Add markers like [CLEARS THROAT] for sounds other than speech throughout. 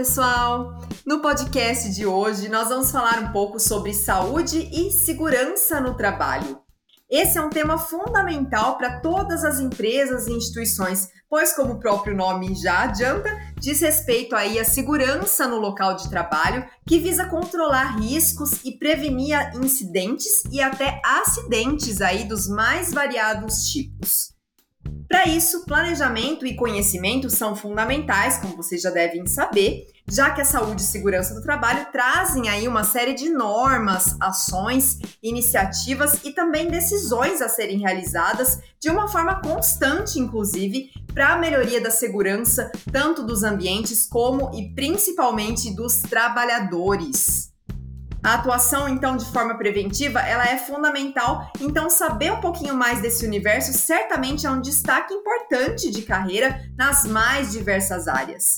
pessoal! No podcast de hoje, nós vamos falar um pouco sobre saúde e segurança no trabalho. Esse é um tema fundamental para todas as empresas e instituições, pois, como o próprio nome já adianta, diz respeito aí à segurança no local de trabalho, que visa controlar riscos e prevenir incidentes e até acidentes aí dos mais variados tipos. Para isso, planejamento e conhecimento são fundamentais, como vocês já devem saber, já que a saúde e segurança do trabalho trazem aí uma série de normas, ações, iniciativas e também decisões a serem realizadas de uma forma constante, inclusive, para a melhoria da segurança tanto dos ambientes como e principalmente dos trabalhadores. A atuação, então, de forma preventiva, ela é fundamental. Então, saber um pouquinho mais desse universo certamente é um destaque importante de carreira nas mais diversas áreas.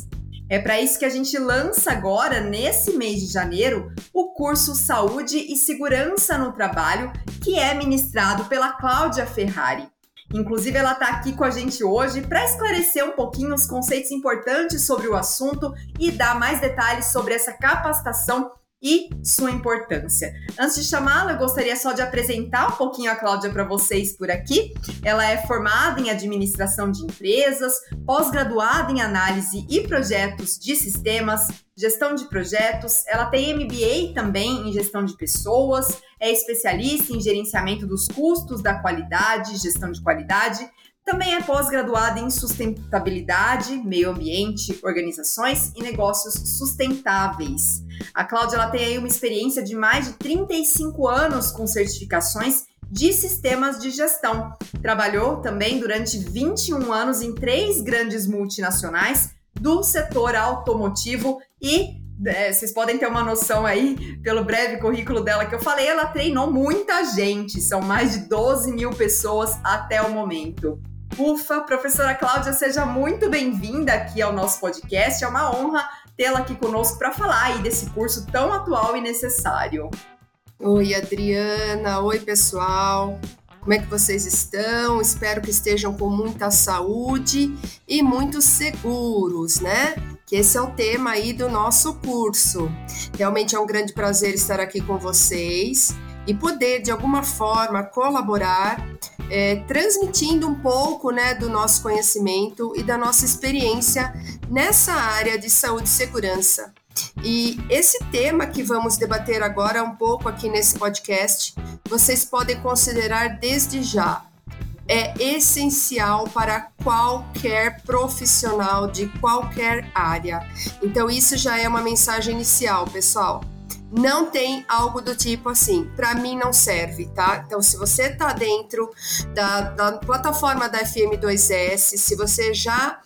É para isso que a gente lança agora, nesse mês de janeiro, o curso Saúde e Segurança no Trabalho, que é ministrado pela Cláudia Ferrari. Inclusive, ela está aqui com a gente hoje para esclarecer um pouquinho os conceitos importantes sobre o assunto e dar mais detalhes sobre essa capacitação e sua importância. Antes de chamá-la, eu gostaria só de apresentar um pouquinho a Cláudia para vocês por aqui. Ela é formada em administração de empresas, pós-graduada em análise e projetos de sistemas, gestão de projetos. Ela tem MBA também em gestão de pessoas, é especialista em gerenciamento dos custos da qualidade, gestão de qualidade também é pós-graduada em sustentabilidade, meio ambiente, organizações e negócios sustentáveis. A Cláudia ela tem aí uma experiência de mais de 35 anos com certificações de sistemas de gestão. Trabalhou também durante 21 anos em três grandes multinacionais do setor automotivo e é, vocês podem ter uma noção aí, pelo breve currículo dela que eu falei, ela treinou muita gente, são mais de 12 mil pessoas até o momento. Ufa, professora Cláudia, seja muito bem-vinda aqui ao nosso podcast. É uma honra tê-la aqui conosco para falar aí desse curso tão atual e necessário. Oi, Adriana. Oi, pessoal. Como é que vocês estão? Espero que estejam com muita saúde e muito seguros, né? Que esse é o tema aí do nosso curso. Realmente é um grande prazer estar aqui com vocês e poder de alguma forma colaborar é, transmitindo um pouco né, do nosso conhecimento e da nossa experiência nessa área de saúde e segurança. E esse tema que vamos debater agora um pouco aqui nesse podcast, vocês podem considerar desde já. É essencial para qualquer profissional de qualquer área. Então, isso já é uma mensagem inicial, pessoal não tem algo do tipo assim, para mim não serve, tá? Então, se você tá dentro da, da plataforma da FM2S, se você já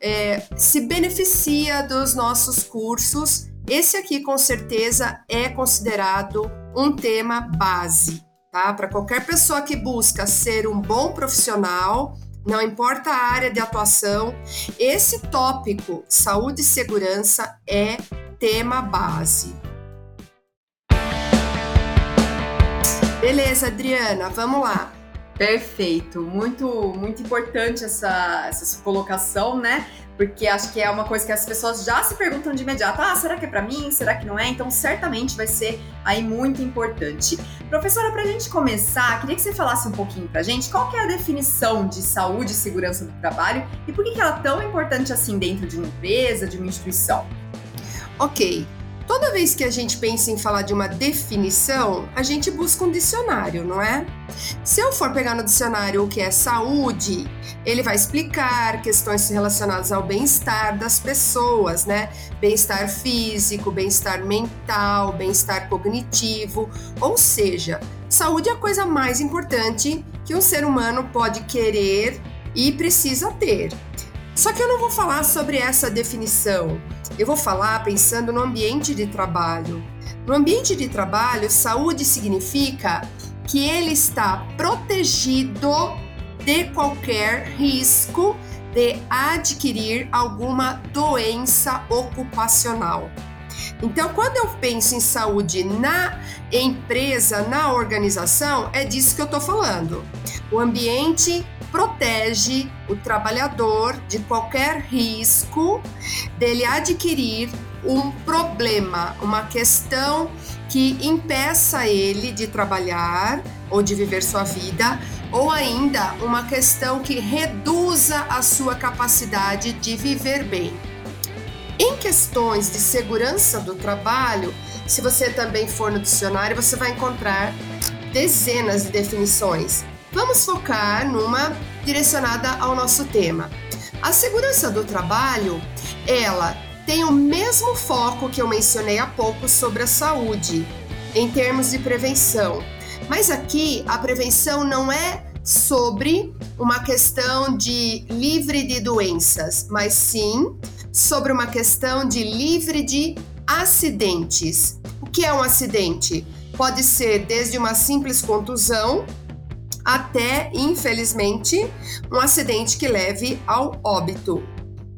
é, se beneficia dos nossos cursos, esse aqui com certeza é considerado um tema base, tá? Para qualquer pessoa que busca ser um bom profissional, não importa a área de atuação, esse tópico, saúde e segurança, é tema base. Beleza, Adriana, vamos lá. Perfeito, muito muito importante essa, essa colocação, né? Porque acho que é uma coisa que as pessoas já se perguntam de imediato: ah, será que é para mim? Será que não é? Então, certamente vai ser aí muito importante. Professora, para a gente começar, queria que você falasse um pouquinho para a gente qual que é a definição de saúde e segurança do trabalho e por que, que ela é tão importante assim dentro de uma empresa, de uma instituição. Ok, Toda vez que a gente pensa em falar de uma definição, a gente busca um dicionário, não é? Se eu for pegar no dicionário o que é saúde, ele vai explicar questões relacionadas ao bem-estar das pessoas, né? Bem-estar físico, bem-estar mental, bem-estar cognitivo, ou seja, saúde é a coisa mais importante que um ser humano pode querer e precisa ter. Só que eu não vou falar sobre essa definição. Eu vou falar pensando no ambiente de trabalho. No ambiente de trabalho, saúde significa que ele está protegido de qualquer risco de adquirir alguma doença ocupacional. Então, quando eu penso em saúde na empresa, na organização, é disso que eu estou falando. O ambiente protege o trabalhador de qualquer risco dele adquirir um problema, uma questão que impeça ele de trabalhar ou de viver sua vida, ou ainda uma questão que reduza a sua capacidade de viver bem. Em questões de segurança do trabalho, se você também for no dicionário, você vai encontrar dezenas de definições. Vamos focar numa direcionada ao nosso tema. A segurança do trabalho, ela tem o mesmo foco que eu mencionei há pouco sobre a saúde, em termos de prevenção. Mas aqui a prevenção não é sobre uma questão de livre de doenças, mas sim sobre uma questão de livre de acidentes. O que é um acidente? Pode ser desde uma simples contusão até, infelizmente, um acidente que leve ao óbito.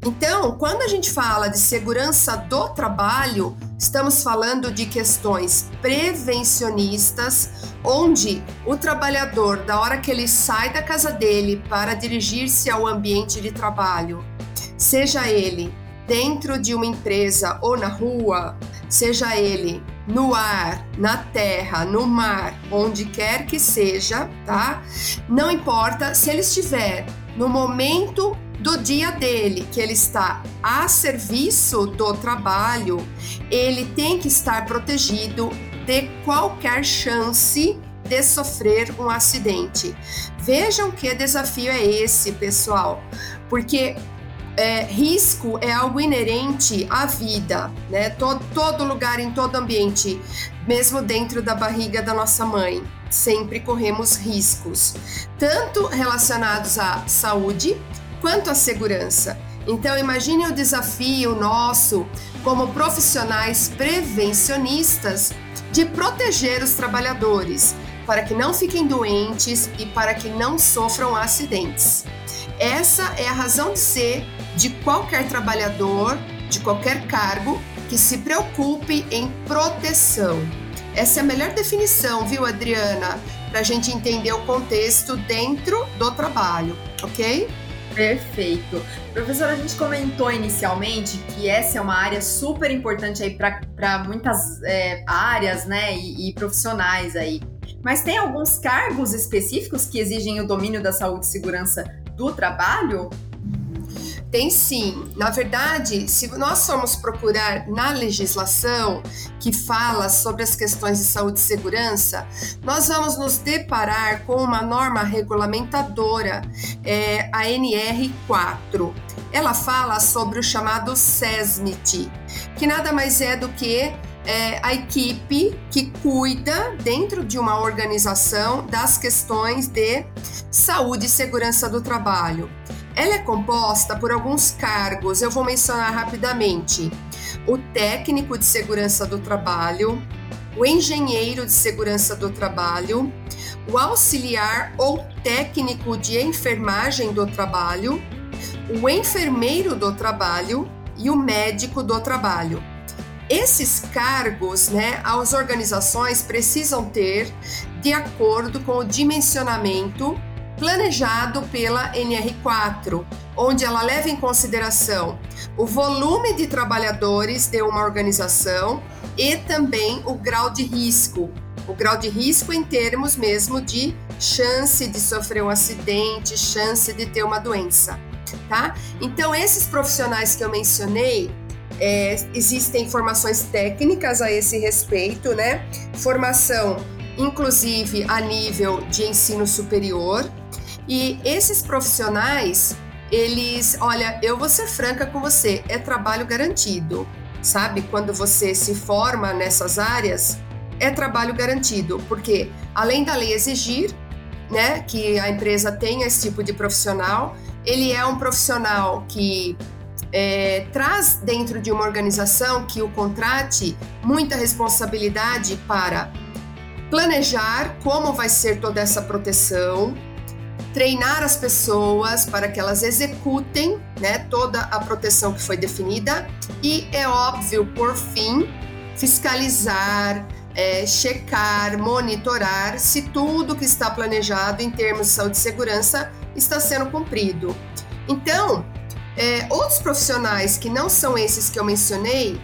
Então, quando a gente fala de segurança do trabalho, estamos falando de questões prevencionistas, onde o trabalhador, da hora que ele sai da casa dele para dirigir-se ao ambiente de trabalho, seja ele dentro de uma empresa ou na rua, seja ele no ar, na terra, no mar, onde quer que seja, tá? Não importa se ele estiver no momento do dia dele, que ele está a serviço do trabalho, ele tem que estar protegido de qualquer chance de sofrer um acidente. Vejam que desafio é esse, pessoal, porque é, risco é algo inerente à vida, né? Todo, todo lugar, em todo ambiente, mesmo dentro da barriga da nossa mãe, sempre corremos riscos, tanto relacionados à saúde quanto à segurança. Então, imagine o desafio nosso, como profissionais prevencionistas, de proteger os trabalhadores, para que não fiquem doentes e para que não sofram acidentes. Essa é a razão de ser de qualquer trabalhador, de qualquer cargo, que se preocupe em proteção. Essa é a melhor definição, viu, Adriana? Para a gente entender o contexto dentro do trabalho, ok? Perfeito. Professora, a gente comentou inicialmente que essa é uma área super importante aí para muitas é, áreas, né, e, e profissionais aí. Mas tem alguns cargos específicos que exigem o domínio da saúde e segurança do trabalho? Tem sim. Na verdade, se nós formos procurar na legislação que fala sobre as questões de saúde e segurança, nós vamos nos deparar com uma norma regulamentadora, é, a NR4. Ela fala sobre o chamado SESMIT, que nada mais é do que é, a equipe que cuida dentro de uma organização das questões de saúde e segurança do trabalho. Ela é composta por alguns cargos, eu vou mencionar rapidamente: o técnico de segurança do trabalho, o engenheiro de segurança do trabalho, o auxiliar ou técnico de enfermagem do trabalho, o enfermeiro do trabalho e o médico do trabalho. Esses cargos, né, as organizações precisam ter de acordo com o dimensionamento planejado pela NR4, onde ela leva em consideração o volume de trabalhadores de uma organização e também o grau de risco. O grau de risco em termos mesmo de chance de sofrer um acidente, chance de ter uma doença, tá? Então, esses profissionais que eu mencionei, é, existem formações técnicas a esse respeito, né? Formação, inclusive a nível de ensino superior, e esses profissionais, eles, olha, eu vou ser franca com você, é trabalho garantido, sabe? Quando você se forma nessas áreas, é trabalho garantido, porque além da lei exigir, né, que a empresa tenha esse tipo de profissional, ele é um profissional que é, traz dentro de uma organização que o contrate muita responsabilidade para planejar como vai ser toda essa proteção, treinar as pessoas para que elas executem né, toda a proteção que foi definida e, é óbvio, por fim, fiscalizar, é, checar, monitorar se tudo que está planejado em termos de saúde e segurança está sendo cumprido. Então, é, outros profissionais que não são esses que eu mencionei,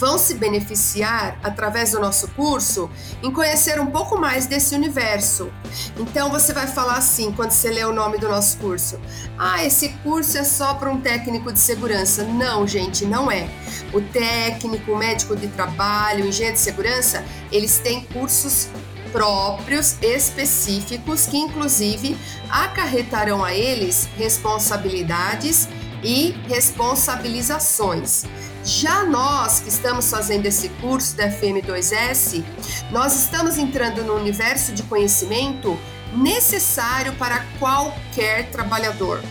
vão se beneficiar através do nosso curso em conhecer um pouco mais desse universo. Então você vai falar assim quando você lê o nome do nosso curso: "Ah, esse curso é só para um técnico de segurança". Não, gente, não é. O técnico, o médico de trabalho, o engenheiro de segurança, eles têm cursos próprios, específicos, que inclusive acarretarão a eles responsabilidades e responsabilizações. Já nós que estamos fazendo esse curso da FM2S, nós estamos entrando no universo de conhecimento necessário para qualquer trabalhador,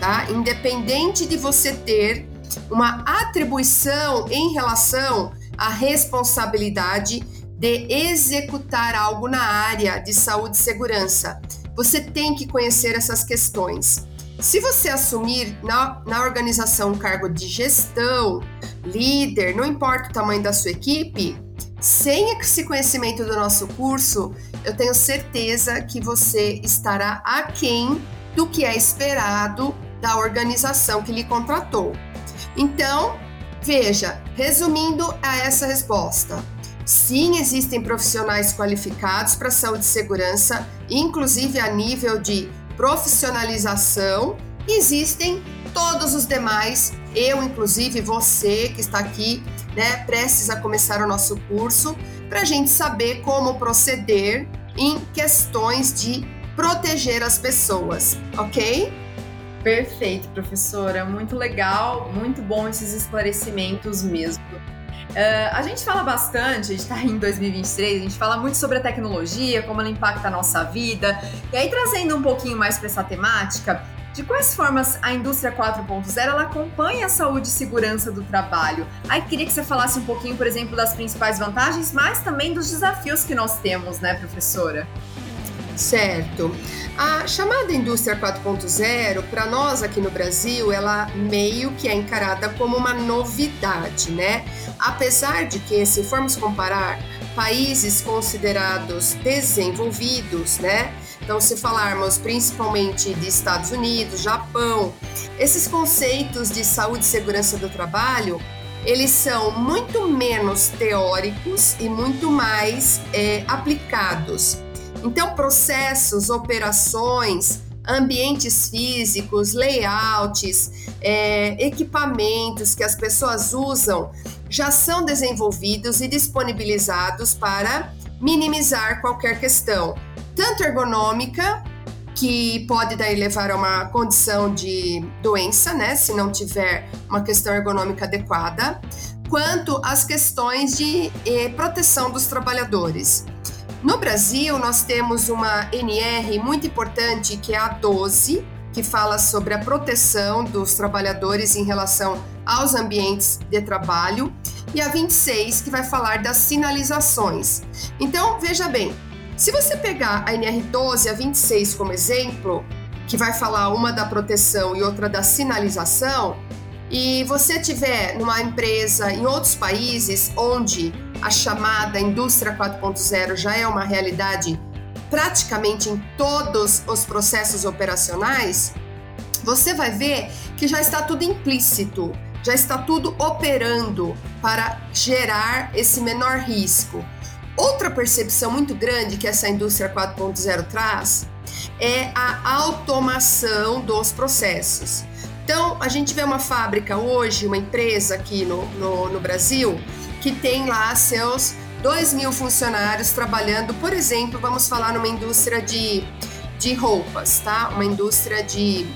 tá? Independente de você ter uma atribuição em relação à responsabilidade de executar algo na área de saúde e segurança. Você tem que conhecer essas questões. Se você assumir na, na organização um cargo de gestão, líder, não importa o tamanho da sua equipe, sem esse conhecimento do nosso curso, eu tenho certeza que você estará aquém do que é esperado da organização que lhe contratou. Então, veja, resumindo a essa resposta, Sim, existem profissionais qualificados para saúde e segurança, inclusive a nível de profissionalização. Existem todos os demais, eu inclusive você que está aqui, né, prestes a começar o nosso curso, para a gente saber como proceder em questões de proteger as pessoas, ok? Perfeito, professora. Muito legal, muito bom esses esclarecimentos mesmo. Uh, a gente fala bastante, a gente está em 2023, a gente fala muito sobre a tecnologia, como ela impacta a nossa vida. E aí, trazendo um pouquinho mais para essa temática, de quais formas a indústria 4.0 ela acompanha a saúde e segurança do trabalho? Aí queria que você falasse um pouquinho, por exemplo, das principais vantagens, mas também dos desafios que nós temos, né, professora? Certo. A chamada indústria 4.0, para nós aqui no Brasil, ela meio que é encarada como uma novidade, né? Apesar de que, se formos comparar países considerados desenvolvidos, né? Então, se falarmos principalmente de Estados Unidos, Japão, esses conceitos de saúde e segurança do trabalho, eles são muito menos teóricos e muito mais é, aplicados. Então, processos, operações, ambientes físicos, layouts, é, equipamentos que as pessoas usam já são desenvolvidos e disponibilizados para minimizar qualquer questão, tanto ergonômica, que pode daí levar a uma condição de doença, né, se não tiver uma questão ergonômica adequada, quanto as questões de eh, proteção dos trabalhadores. No Brasil, nós temos uma NR muito importante que é a 12, que fala sobre a proteção dos trabalhadores em relação aos ambientes de trabalho, e a 26, que vai falar das sinalizações. Então, veja bem, se você pegar a NR12 e a 26 como exemplo, que vai falar uma da proteção e outra da sinalização, e você tiver numa empresa em outros países onde a chamada indústria 4.0 já é uma realidade praticamente em todos os processos operacionais, você vai ver que já está tudo implícito, já está tudo operando para gerar esse menor risco. Outra percepção muito grande que essa indústria 4.0 traz é a automação dos processos. Então, a gente vê uma fábrica hoje, uma empresa aqui no, no, no Brasil, que tem lá seus 2 mil funcionários trabalhando, por exemplo, vamos falar numa indústria de, de roupas, tá? Uma indústria de.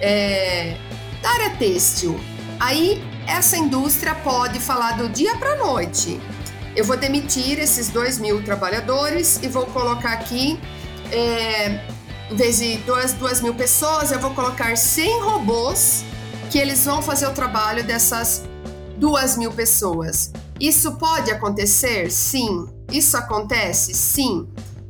É, área têxtil. Aí, essa indústria pode falar do dia para noite. Eu vou demitir esses 2 mil trabalhadores e vou colocar aqui é, em vez de duas, duas mil pessoas, eu vou colocar 100 robôs que eles vão fazer o trabalho dessas duas mil pessoas. Isso pode acontecer? Sim. Isso acontece? Sim.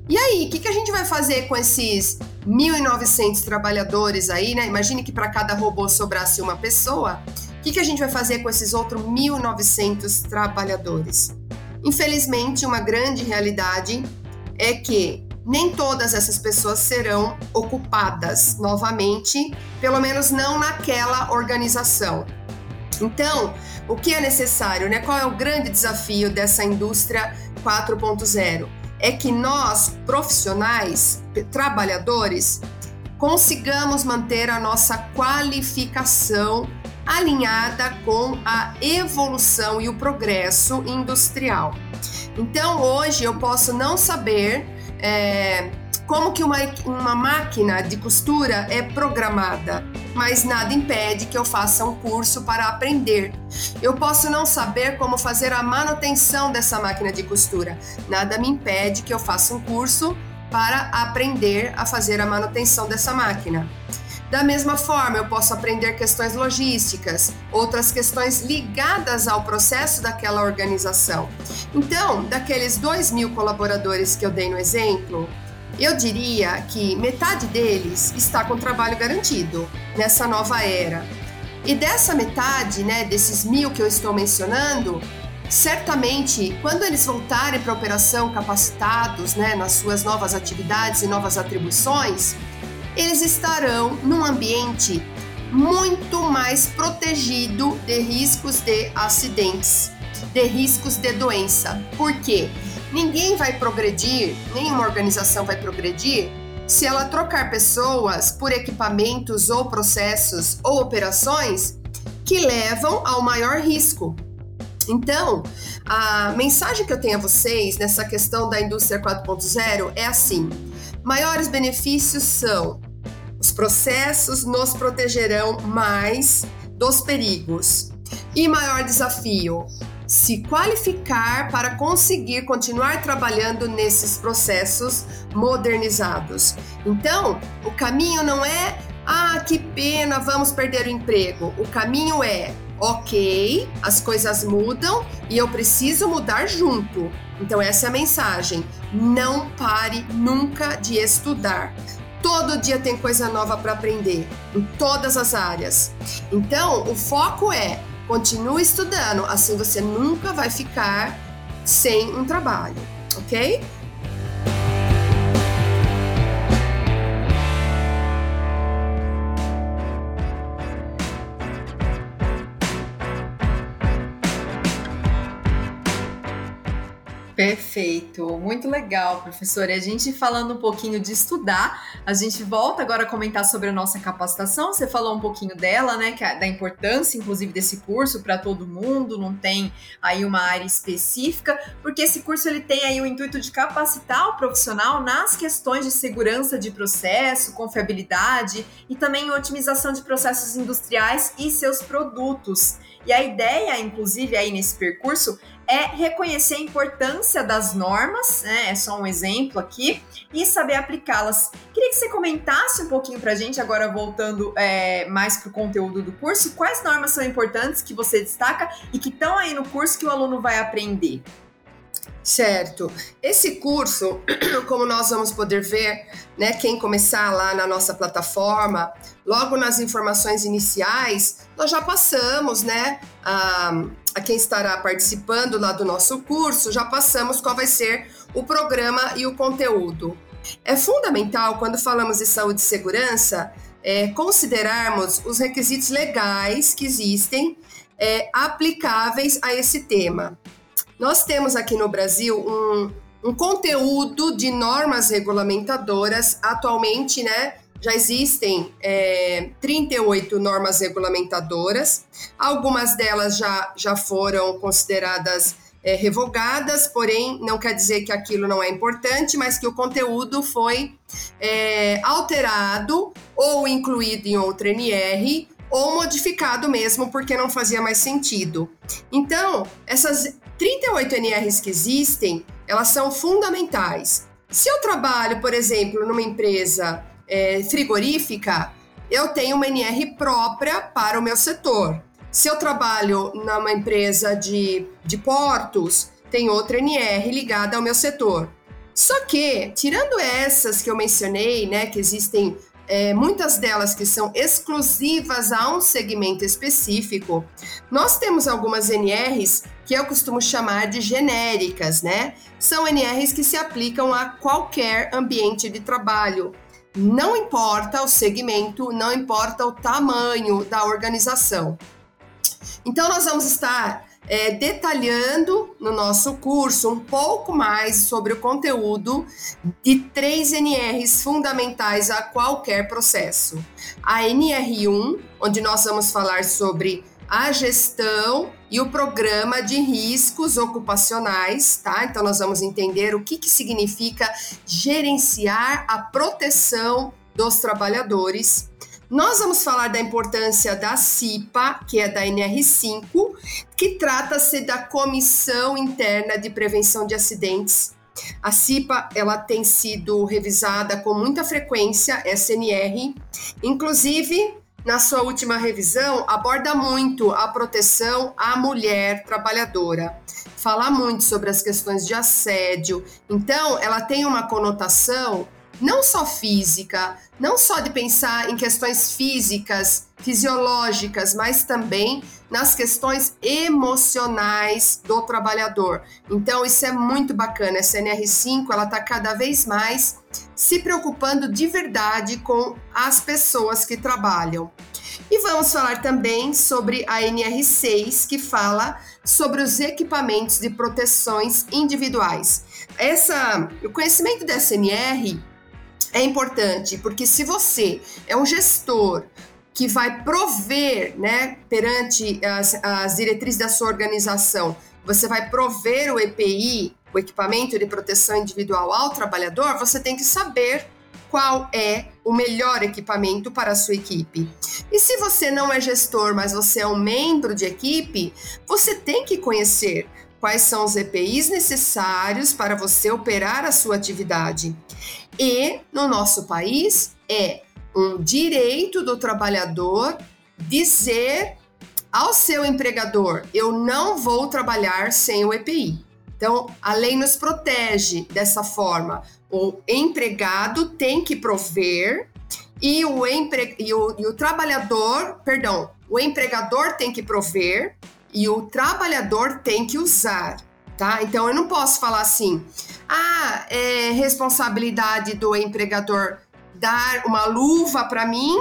E aí, o que, que a gente vai fazer com esses 1.900 trabalhadores aí, né? Imagine que para cada robô sobrasse uma pessoa. O que, que a gente vai fazer com esses outros 1.900 trabalhadores? Infelizmente, uma grande realidade é que nem todas essas pessoas serão ocupadas novamente, pelo menos não naquela organização. Então, o que é necessário, né? Qual é o grande desafio dessa indústria 4.0? É que nós, profissionais, trabalhadores, consigamos manter a nossa qualificação alinhada com a evolução e o progresso industrial. Então, hoje eu posso não saber é, como que uma, uma máquina de costura é programada, mas nada impede que eu faça um curso para aprender. Eu posso não saber como fazer a manutenção dessa máquina de costura, nada me impede que eu faça um curso para aprender a fazer a manutenção dessa máquina. Da mesma forma, eu posso aprender questões logísticas, outras questões ligadas ao processo daquela organização. Então, daqueles 2 mil colaboradores que eu dei no exemplo, eu diria que metade deles está com trabalho garantido nessa nova era. E dessa metade, né, desses mil que eu estou mencionando, certamente, quando eles voltarem para a operação capacitados, né, nas suas novas atividades e novas atribuições, eles estarão num ambiente muito mais protegido de riscos de acidentes, de riscos de doença. Por quê? Ninguém vai progredir, nenhuma organização vai progredir se ela trocar pessoas por equipamentos ou processos ou operações que levam ao maior risco. Então, a mensagem que eu tenho a vocês nessa questão da indústria 4.0 é assim: Maiores benefícios são os processos nos protegerão mais dos perigos. E maior desafio, se qualificar para conseguir continuar trabalhando nesses processos modernizados. Então, o caminho não é, ah, que pena, vamos perder o emprego. O caminho é, ok, as coisas mudam e eu preciso mudar junto. Então, essa é a mensagem. Não pare nunca de estudar. Todo dia tem coisa nova para aprender, em todas as áreas. Então, o foco é continue estudando, assim você nunca vai ficar sem um trabalho, ok? Perfeito, muito legal, professora. E a gente falando um pouquinho de estudar, a gente volta agora a comentar sobre a nossa capacitação. Você falou um pouquinho dela, né, que é da importância, inclusive, desse curso para todo mundo, não tem aí uma área específica, porque esse curso ele tem aí o intuito de capacitar o profissional nas questões de segurança de processo, confiabilidade e também otimização de processos industriais e seus produtos. E a ideia, inclusive, aí nesse percurso é reconhecer a importância das normas, né? É só um exemplo aqui, e saber aplicá-las. Queria que você comentasse um pouquinho para a gente, agora voltando é, mais para o conteúdo do curso, quais normas são importantes que você destaca e que estão aí no curso que o aluno vai aprender. Certo. Esse curso, [CLEARS THROAT] como nós vamos poder ver, né, quem começar lá na nossa plataforma, logo nas informações iniciais, nós já passamos, né, a, a quem estará participando lá do nosso curso, já passamos qual vai ser o programa e o conteúdo. É fundamental, quando falamos de saúde e segurança, é, considerarmos os requisitos legais que existem é, aplicáveis a esse tema. Nós temos aqui no Brasil um, um conteúdo de normas regulamentadoras. Atualmente, né, já existem é, 38 normas regulamentadoras. Algumas delas já, já foram consideradas é, revogadas, porém não quer dizer que aquilo não é importante, mas que o conteúdo foi é, alterado ou incluído em outra NR ou modificado mesmo porque não fazia mais sentido. Então, essas 38 NRs que existem, elas são fundamentais. Se eu trabalho, por exemplo, numa empresa é, frigorífica, eu tenho uma NR própria para o meu setor. Se eu trabalho numa empresa de, de portos, tem outra NR ligada ao meu setor. Só que, tirando essas que eu mencionei, né, que existem é, muitas delas que são exclusivas a um segmento específico, nós temos algumas NRs que eu costumo chamar de genéricas, né? São NRs que se aplicam a qualquer ambiente de trabalho. Não importa o segmento, não importa o tamanho da organização. Então, nós vamos estar é, detalhando no nosso curso um pouco mais sobre o conteúdo de três NRs fundamentais a qualquer processo. A NR1, onde nós vamos falar sobre a gestão e o programa de riscos ocupacionais, tá? Então nós vamos entender o que, que significa gerenciar a proteção dos trabalhadores. Nós vamos falar da importância da CIPA, que é da NR5, que trata-se da Comissão Interna de Prevenção de Acidentes. A CIPA ela tem sido revisada com muita frequência, SNR, inclusive na sua última revisão aborda muito a proteção à mulher trabalhadora. Fala muito sobre as questões de assédio. Então, ela tem uma conotação não só física, não só de pensar em questões físicas, fisiológicas, mas também nas questões emocionais do trabalhador. Então isso é muito bacana. Essa NR5 ela está cada vez mais se preocupando de verdade com as pessoas que trabalham. E vamos falar também sobre a NR6, que fala sobre os equipamentos de proteções individuais. Essa, o conhecimento dessa NR é importante, porque se você é um gestor que vai prover, né, perante as, as diretrizes da sua organização, você vai prover o EPI, o equipamento de proteção individual ao trabalhador, você tem que saber qual é o melhor equipamento para a sua equipe. E se você não é gestor, mas você é um membro de equipe, você tem que conhecer quais são os EPIs necessários para você operar a sua atividade. E no nosso país é um direito do trabalhador dizer ao seu empregador: eu não vou trabalhar sem o EPI. Então, a lei nos protege dessa forma. O empregado tem que prover e o, empre... e o, e o trabalhador, perdão, o empregador tem que prover e o trabalhador tem que usar tá? Então eu não posso falar assim, ah, é responsabilidade do empregador dar uma luva para mim,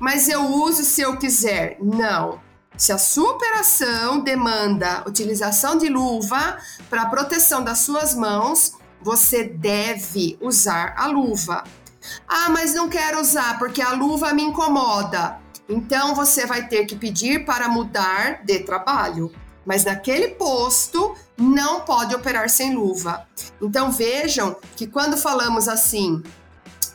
mas eu uso se eu quiser. Não. Se a sua operação demanda utilização de luva para proteção das suas mãos, você deve usar a luva. Ah, mas não quero usar porque a luva me incomoda. Então você vai ter que pedir para mudar de trabalho mas naquele posto não pode operar sem luva. Então vejam que quando falamos assim,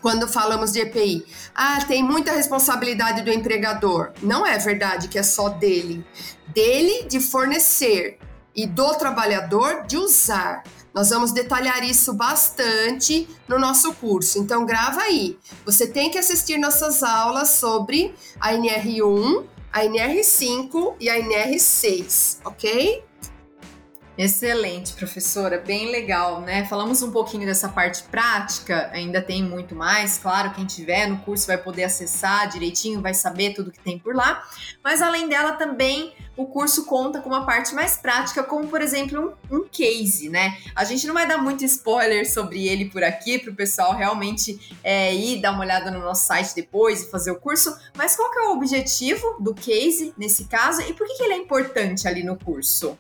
quando falamos de EPI, ah, tem muita responsabilidade do empregador. Não é verdade que é só dele. Dele de fornecer e do trabalhador de usar. Nós vamos detalhar isso bastante no nosso curso. Então grava aí. Você tem que assistir nossas aulas sobre a NR1 a NR5 e a NR6, ok? Excelente, professora, bem legal, né? Falamos um pouquinho dessa parte prática, ainda tem muito mais, claro, quem tiver no curso vai poder acessar direitinho, vai saber tudo que tem por lá, mas além dela também o curso conta com uma parte mais prática, como por exemplo um, um case, né? A gente não vai dar muito spoiler sobre ele por aqui, para o pessoal realmente é, ir dar uma olhada no nosso site depois e fazer o curso, mas qual que é o objetivo do case nesse caso e por que, que ele é importante ali no curso?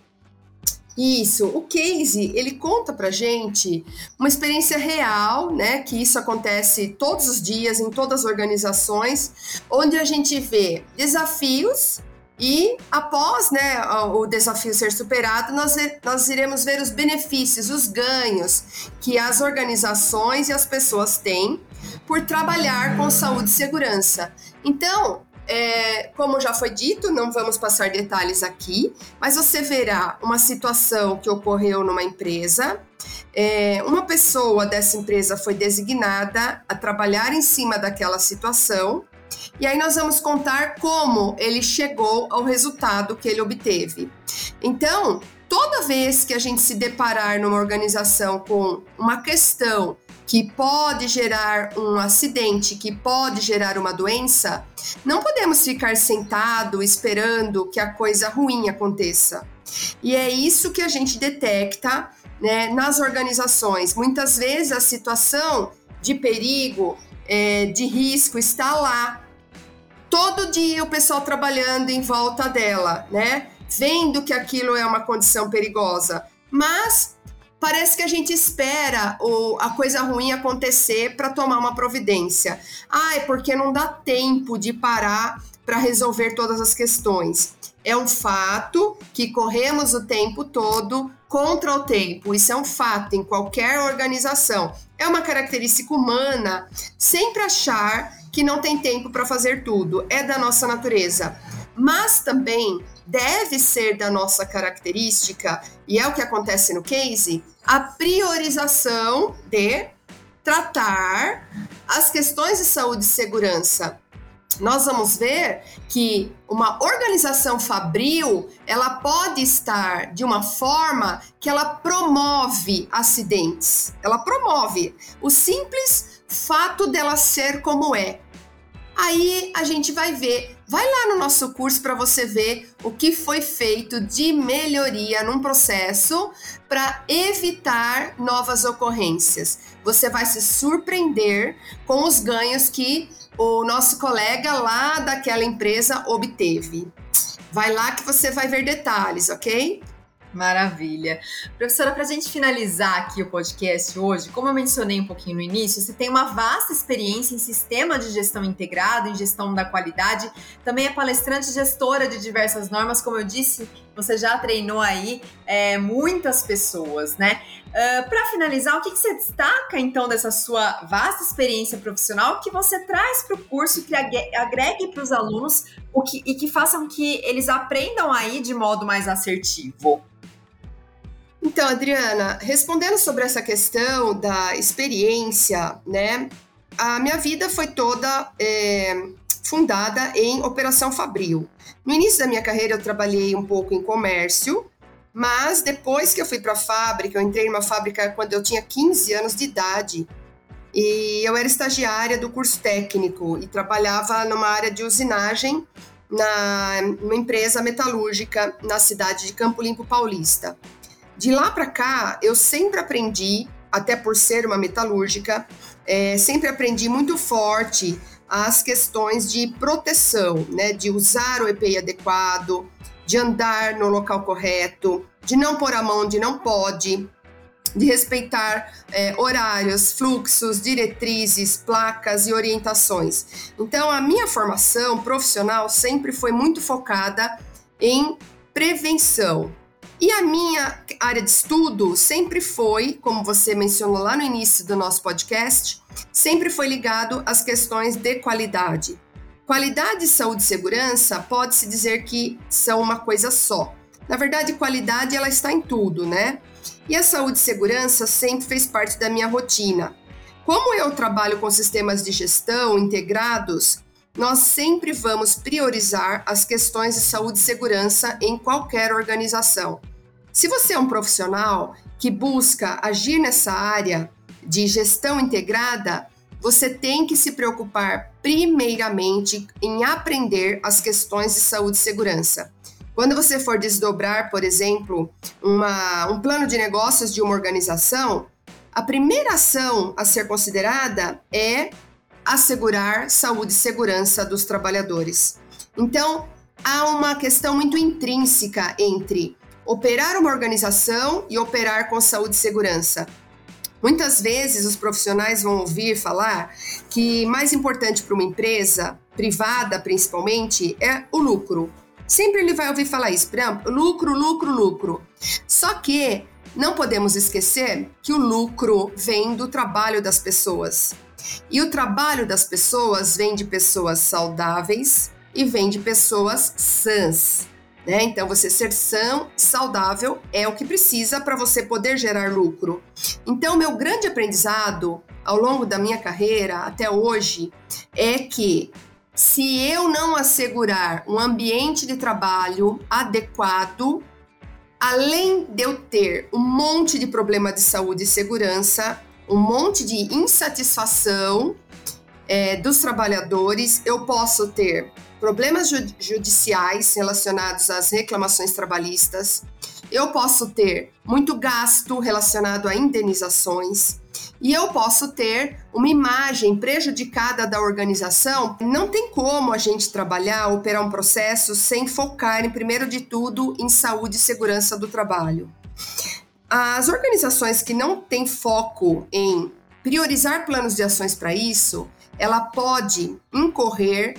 Isso, o case, ele conta pra gente uma experiência real, né, que isso acontece todos os dias em todas as organizações, onde a gente vê desafios e após né, o desafio ser superado, nós, nós iremos ver os benefícios, os ganhos que as organizações e as pessoas têm por trabalhar com saúde e segurança. Então, é, como já foi dito, não vamos passar detalhes aqui, mas você verá uma situação que ocorreu numa empresa. É, uma pessoa dessa empresa foi designada a trabalhar em cima daquela situação, e aí nós vamos contar como ele chegou ao resultado que ele obteve. Então, toda vez que a gente se deparar numa organização com uma questão que pode gerar um acidente, que pode gerar uma doença, não podemos ficar sentado esperando que a coisa ruim aconteça. E é isso que a gente detecta né, nas organizações. Muitas vezes a situação de perigo, é, de risco está lá, todo dia o pessoal trabalhando em volta dela, né? Vendo que aquilo é uma condição perigosa. Mas parece que a gente espera o, a coisa ruim acontecer para tomar uma providência. Ah, é porque não dá tempo de parar para resolver todas as questões. É um fato que corremos o tempo todo contra o tempo. Isso é um fato em qualquer organização. É uma característica humana sempre achar que não tem tempo para fazer tudo. É da nossa natureza. Mas também deve ser da nossa característica, e é o que acontece no case, a priorização de tratar as questões de saúde e segurança nós vamos ver que uma organização fabril, ela pode estar de uma forma que ela promove acidentes. Ela promove o simples fato dela ser como é. Aí a gente vai ver, vai lá no nosso curso para você ver o que foi feito de melhoria num processo para evitar novas ocorrências. Você vai se surpreender com os ganhos que o nosso colega lá daquela empresa obteve. Vai lá que você vai ver detalhes, ok? Maravilha. Professora, para a gente finalizar aqui o podcast hoje, como eu mencionei um pouquinho no início, você tem uma vasta experiência em sistema de gestão integrado, em gestão da qualidade, também é palestrante gestora de diversas normas, como eu disse, você já treinou aí é, muitas pessoas, né? Uh, ah, para finalizar, o que, que, você destaca então dessa sua vasta experiência profissional que você traz para o curso que agregue para os alunos o que, e que façam que eles aprendam aí de modo mais assertivo? Então, Adriana, respondendo sobre essa questão da experiência, né? A minha vida foi toda é, fundada em operação fabril. No início da minha carreira, eu trabalhei um pouco em comércio, mas depois que eu fui para a fábrica, eu entrei numa fábrica quando eu tinha 15 anos de idade. E eu era estagiária do curso técnico e trabalhava numa área de usinagem na, numa empresa metalúrgica na cidade de Campo Limpo Paulista. De lá para cá, eu sempre aprendi, até por ser uma metalúrgica, é, sempre aprendi muito forte as questões de proteção, né, de usar o EPI adequado, de andar no local correto, de não pôr a mão onde não pode, de respeitar é, horários, fluxos, diretrizes, placas e orientações. Então, a minha formação profissional sempre foi muito focada em prevenção, e a minha área de estudo sempre foi, como você mencionou lá no início do nosso podcast, sempre foi ligado às questões de qualidade. Qualidade, saúde e segurança pode-se dizer que são uma coisa só. Na verdade, qualidade ela está em tudo, né? E a saúde e segurança sempre fez parte da minha rotina. Como eu trabalho com sistemas de gestão integrados, nós sempre vamos priorizar as questões de saúde e segurança em qualquer organização. Se você é um profissional que busca agir nessa área de gestão integrada, você tem que se preocupar primeiramente em aprender as questões de saúde e segurança. Quando você for desdobrar, por exemplo, uma, um plano de negócios de uma organização, a primeira ação a ser considerada é assegurar saúde e segurança dos trabalhadores. Então, há uma questão muito intrínseca entre operar uma organização e operar com saúde e segurança. Muitas vezes os profissionais vão ouvir falar que mais importante para uma empresa, privada principalmente, é o lucro. Sempre ele vai ouvir falar isso, lucro, lucro, lucro. Só que não podemos esquecer que o lucro vem do trabalho das pessoas. E o trabalho das pessoas vem de pessoas saudáveis e vem de pessoas sãs. Né? Então, você ser sã, saudável é o que precisa para você poder gerar lucro. Então, meu grande aprendizado ao longo da minha carreira até hoje é que se eu não assegurar um ambiente de trabalho adequado, além de eu ter um monte de problema de saúde e segurança, um monte de insatisfação é, dos trabalhadores, eu posso ter problemas judiciais relacionados às reclamações trabalhistas, eu posso ter muito gasto relacionado a indenizações, e eu posso ter uma imagem prejudicada da organização. Não tem como a gente trabalhar, operar um processo sem focar, em primeiro de tudo, em saúde e segurança do trabalho. As organizações que não têm foco em priorizar planos de ações para isso, ela pode incorrer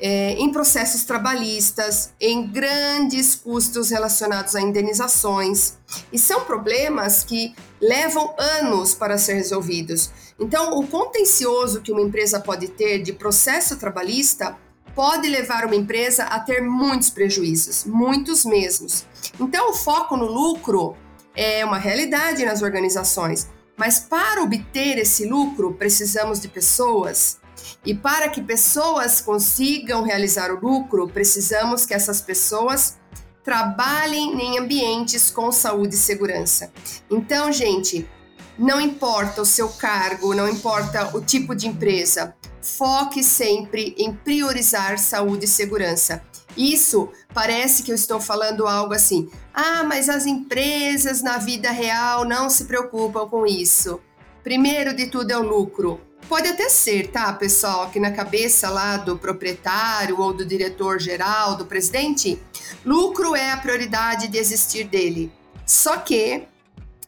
é, em processos trabalhistas, em grandes custos relacionados a indenizações. E são problemas que levam anos para ser resolvidos. Então, o contencioso que uma empresa pode ter de processo trabalhista pode levar uma empresa a ter muitos prejuízos, muitos mesmos. Então, o foco no lucro é uma realidade nas organizações, mas para obter esse lucro, precisamos de pessoas e para que pessoas consigam realizar o lucro, precisamos que essas pessoas trabalhem em ambientes com saúde e segurança. Então, gente, não importa o seu cargo, não importa o tipo de empresa, foque sempre em priorizar saúde e segurança. Isso parece que eu estou falando algo assim: ah, mas as empresas na vida real não se preocupam com isso. Primeiro de tudo é o lucro. Pode até ser, tá, pessoal, que na cabeça lá do proprietário ou do diretor geral, do presidente, lucro é a prioridade de existir dele. Só que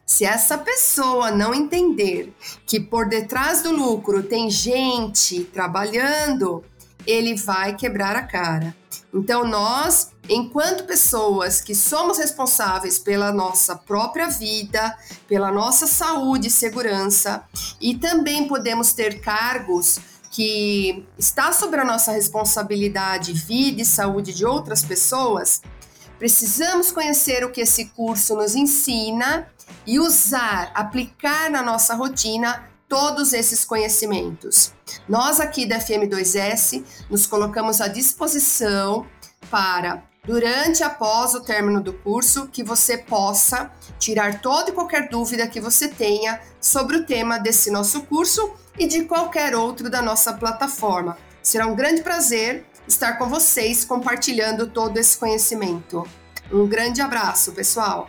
se essa pessoa não entender que por detrás do lucro tem gente trabalhando, ele vai quebrar a cara. Então, nós, enquanto pessoas que somos responsáveis pela nossa própria vida, pela nossa saúde e segurança, e também podemos ter cargos que está sobre a nossa responsabilidade, vida e saúde de outras pessoas, precisamos conhecer o que esse curso nos ensina e usar, aplicar na nossa rotina todos esses conhecimentos. Nós aqui da FM2S nos colocamos à disposição para durante e após o término do curso que você possa tirar toda e qualquer dúvida que você tenha sobre o tema desse nosso curso e de qualquer outro da nossa plataforma. Será um grande prazer estar com vocês compartilhando todo esse conhecimento. Um grande abraço, pessoal!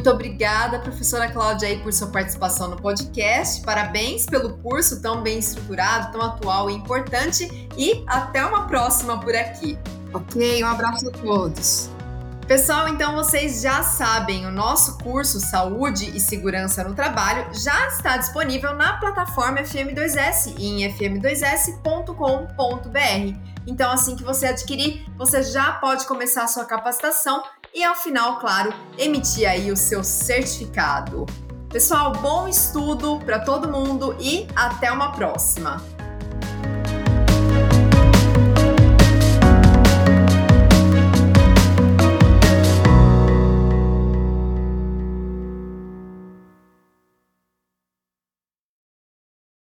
Muito obrigada, professora Cláudia, aí, por sua participação no podcast. Parabéns pelo curso tão bem estruturado, tão atual e importante. E até uma próxima por aqui. Ok, um abraço a todos. Pessoal, então vocês já sabem, o nosso curso Saúde e Segurança no Trabalho já está disponível na plataforma FM2S em fm2s.com.br. Então, assim que você adquirir, você já pode começar a sua capacitação e ao final, claro, emitir aí o seu certificado. Pessoal, bom estudo para todo mundo e até uma próxima!